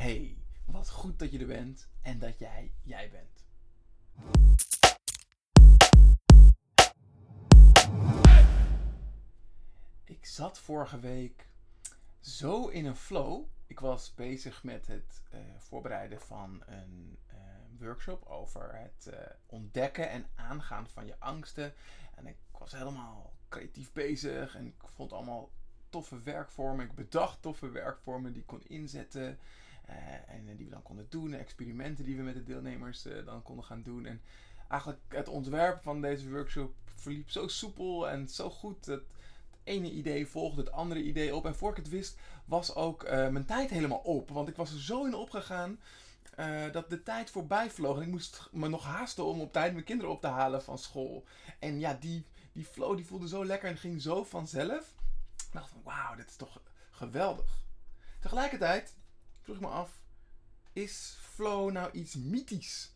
Hey, wat goed dat je er bent en dat jij jij bent. Ik zat vorige week zo in een flow. Ik was bezig met het eh, voorbereiden van een eh, workshop over het eh, ontdekken en aangaan van je angsten. En ik was helemaal creatief bezig en ik vond allemaal toffe werkvormen. Ik bedacht toffe werkvormen die ik kon inzetten. En die we dan konden doen. Experimenten die we met de deelnemers dan konden gaan doen. En eigenlijk het ontwerp van deze workshop verliep zo soepel en zo goed. Het, ene idee volgde het andere idee op. En voor ik het wist, was ook mijn tijd helemaal op. Want ik was er zo in opgegaan dat de tijd voorbij vloog. En ik moest me nog haasten om op tijd mijn kinderen op te halen van school. En ja, die, die flow die voelde zo lekker en ging zo vanzelf. Ik dacht van, wauw, dit is toch geweldig. Tegelijkertijd vroeg me af, is flow nou iets mythisch?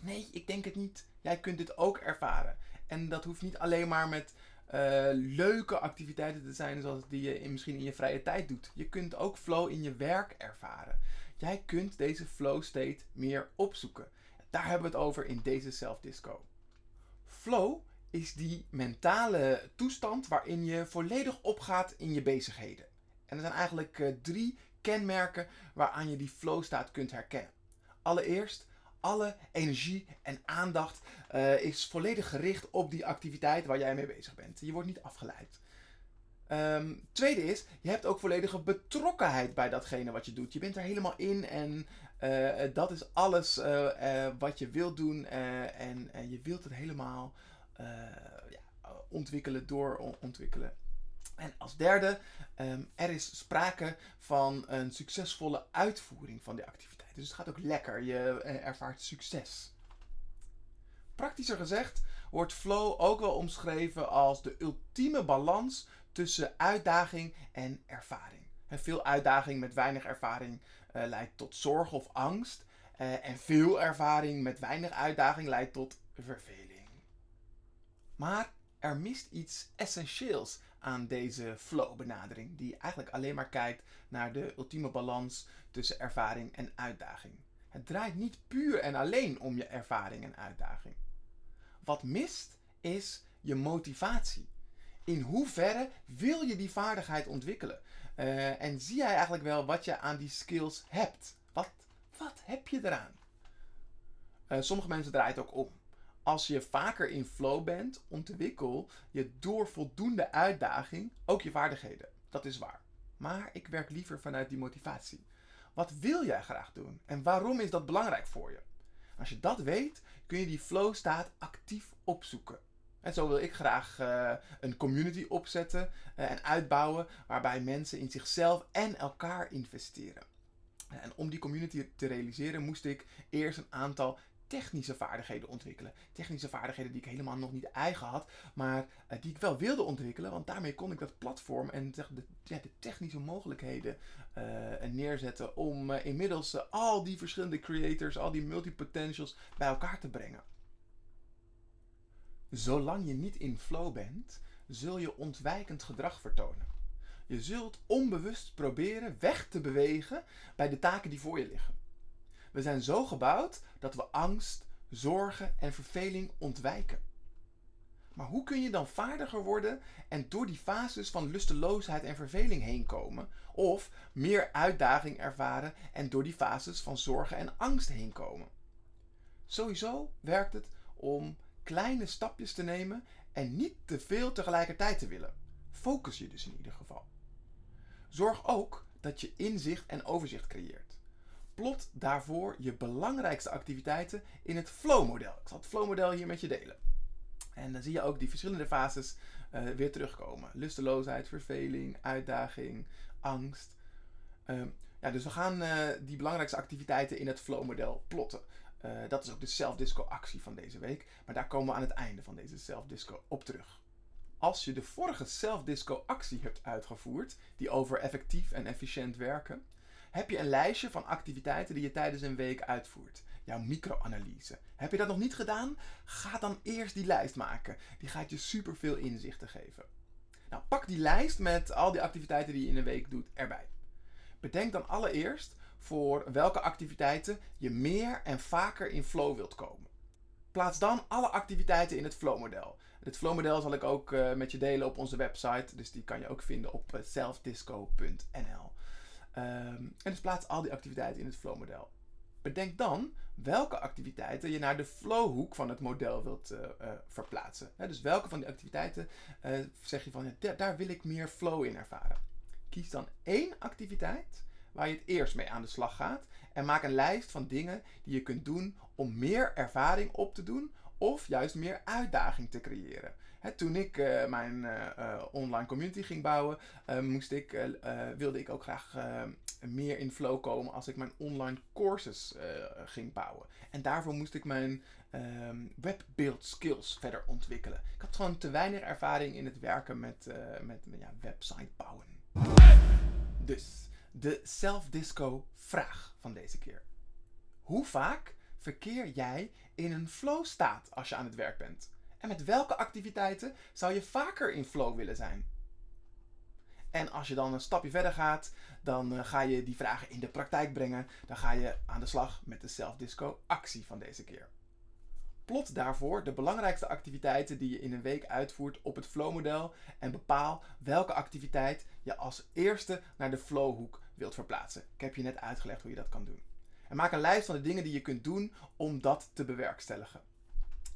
Nee, ik denk het niet. Jij kunt dit ook ervaren. En dat hoeft niet alleen maar met uh, leuke activiteiten te zijn zoals die je in, misschien in je vrije tijd doet. Je kunt ook flow in je werk ervaren. Jij kunt deze flow state meer opzoeken. Daar hebben we het over in deze self-disco. Flow is die mentale toestand waarin je volledig opgaat in je bezigheden. En er zijn eigenlijk uh, drie kenmerken waaraan je die flow staat kunt herkennen. Allereerst alle energie en aandacht uh, is volledig gericht op die activiteit waar jij mee bezig bent. Je wordt niet afgeleid. Um, tweede is, je hebt ook volledige betrokkenheid bij datgene wat je doet. Je bent er helemaal in en uh, dat is alles uh, wat je wilt doen. en je wilt het helemaal ja, ontwikkelen, doorontwikkelen. En als derde, um, er is sprake van een succesvolle uitvoering van die activiteit. Dus het gaat ook lekker. Je eh, ervaart succes. Praktischer gezegd wordt flow ook wel omschreven als de ultieme balans tussen uitdaging en ervaring. veel uitdaging met weinig ervaring uh, leidt tot zorg of angst. Uh, en veel ervaring met weinig uitdaging leidt tot verveling. Maar er mist iets essentieels aan deze flow-benadering, die eigenlijk alleen maar kijkt naar de ultieme balans tussen ervaring en uitdaging. Het draait niet puur en alleen om je ervaring en uitdaging. Wat mist is je motivatie. In hoeverre wil je die vaardigheid ontwikkelen? Uh, en zie jij eigenlijk wel wat je aan die skills hebt? Wat, wat heb je eraan? Uh, sommige mensen draaien het ook om als je vaker in flow bent, ontwikkel je door voldoende uitdaging ook je vaardigheden. Dat is waar. Maar ik werk liever vanuit die motivatie. Wat wil jij graag doen en waarom is dat belangrijk voor je? Als je dat weet, kun je die flow staat actief opzoeken. En zo wil ik graag uh, een community opzetten uh, en uitbouwen waarbij mensen in zichzelf en elkaar investeren. En om die community te realiseren moest ik eerst een aantal technische vaardigheden ontwikkelen. Technische vaardigheden die ik helemaal nog niet eigen had, maar uh, die ik wel wilde ontwikkelen, want daarmee kon ik dat platform en de, de technische mogelijkheden uh, neerzetten om uh, inmiddels al die verschillende creators, al die multipotentials bij elkaar te brengen. Zolang je niet in flow bent, zul je ontwijkend gedrag vertonen. Je zult onbewust proberen weg te bewegen bij de taken die voor je liggen. We zijn zo gebouwd dat we angst, zorgen en verveling ontwijken. Maar hoe kun je dan vaardiger worden en door die fases van lusteloosheid en verveling heen komen? Of meer uitdaging ervaren en door die fases van zorgen en angst heen komen? Sowieso werkt het om kleine stapjes te nemen en niet te veel tegelijkertijd te willen. Focus je dus in ieder geval. Zorg ook dat je inzicht en overzicht creëert plot daarvoor je belangrijkste activiteiten in het flow-model. Ik zal het flow-model hier met je delen. En dan zie je ook die verschillende fases uh, weer terugkomen. Lusteloosheid, verveling, uitdaging, angst. Uh, ja, dus we gaan uh, die belangrijkste activiteiten in het flow-model plotten. Eh, dat is ook de self-disco-actie van deze week. Maar daar komen we aan het einde van deze self-disco op terug. Als je de vorige self-disco-actie hebt uitgevoerd, die over effectief en efficiënt werken, heb je een lijstje van activiteiten die je tijdens een week uitvoert. Jouw microanalyse. Heb je dat nog niet gedaan? Ga dan eerst die lijst maken. Die gaat je superveel inzichten geven. Nou, pak die lijst met al die activiteiten die je in een week doet erbij. Bedenk dan allereerst voor welke activiteiten je meer en vaker in flow wilt komen. Plaats dan alle activiteiten in het flow-model. Het flow-model zal ik ook uh, met je delen op onze website, dus die kan je ook vinden op uh, selfdisco.nl. Um, en dus plaats al die activiteiten in het flow-model. Bedenk dan welke activiteiten je naar de flowhoek van het model wilt uh, uh, verplaatsen. dus welke van die activiteiten uh, zeg je van ja, daar wil ik meer flow in ervaren. Kies dan één activiteit waar je het eerst mee aan de slag gaat en maak een lijst van dingen die je kunt doen om meer ervaring op te doen of juist meer uitdaging te creëren. Toen ik uh, mijn uh, online community ging bouwen, moest ik, wilde ik ook graag meer in flow komen als ik mijn online courses ging bouwen. En daarvoor moest ik mijn um, webbuild skills verder ontwikkelen. Ik had gewoon te weinig ervaring in het werken met, met ja, website bouwen. Dus de self-disco vraag van deze keer. Hoe vaak verkeer jij in een flow staat als je aan het werk bent? En met welke activiteiten zou je vaker in flow willen zijn? En als je dan een stapje verder gaat, dan uh, ga je die vragen in de praktijk brengen. Dan ga je aan de slag met de self-disco actie van deze keer. Plot daarvoor de belangrijkste activiteiten die je in een week uitvoert op het flow-model en bepaal welke activiteit je als eerste naar de flowhoek wilt verplaatsen. Ik heb je net uitgelegd hoe je dat kan doen. En maak een lijst van de dingen die je kunt doen om dat te bewerkstelligen.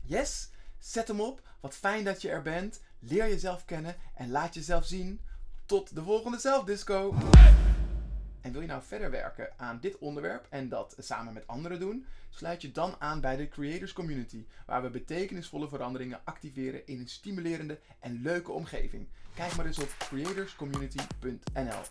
Yes, zet hem op. Wat fijn dat je er bent. Leer jezelf kennen en laat jezelf zien. Tot de volgende zelfdisco. En wil je nou verder werken aan dit onderwerp en dat samen met anderen doen? Sluit je dan aan bij de Creators Community, waar we betekenisvolle veranderingen activeren in een stimulerende en leuke omgeving. Kijk maar eens op creatorscommunity.nl.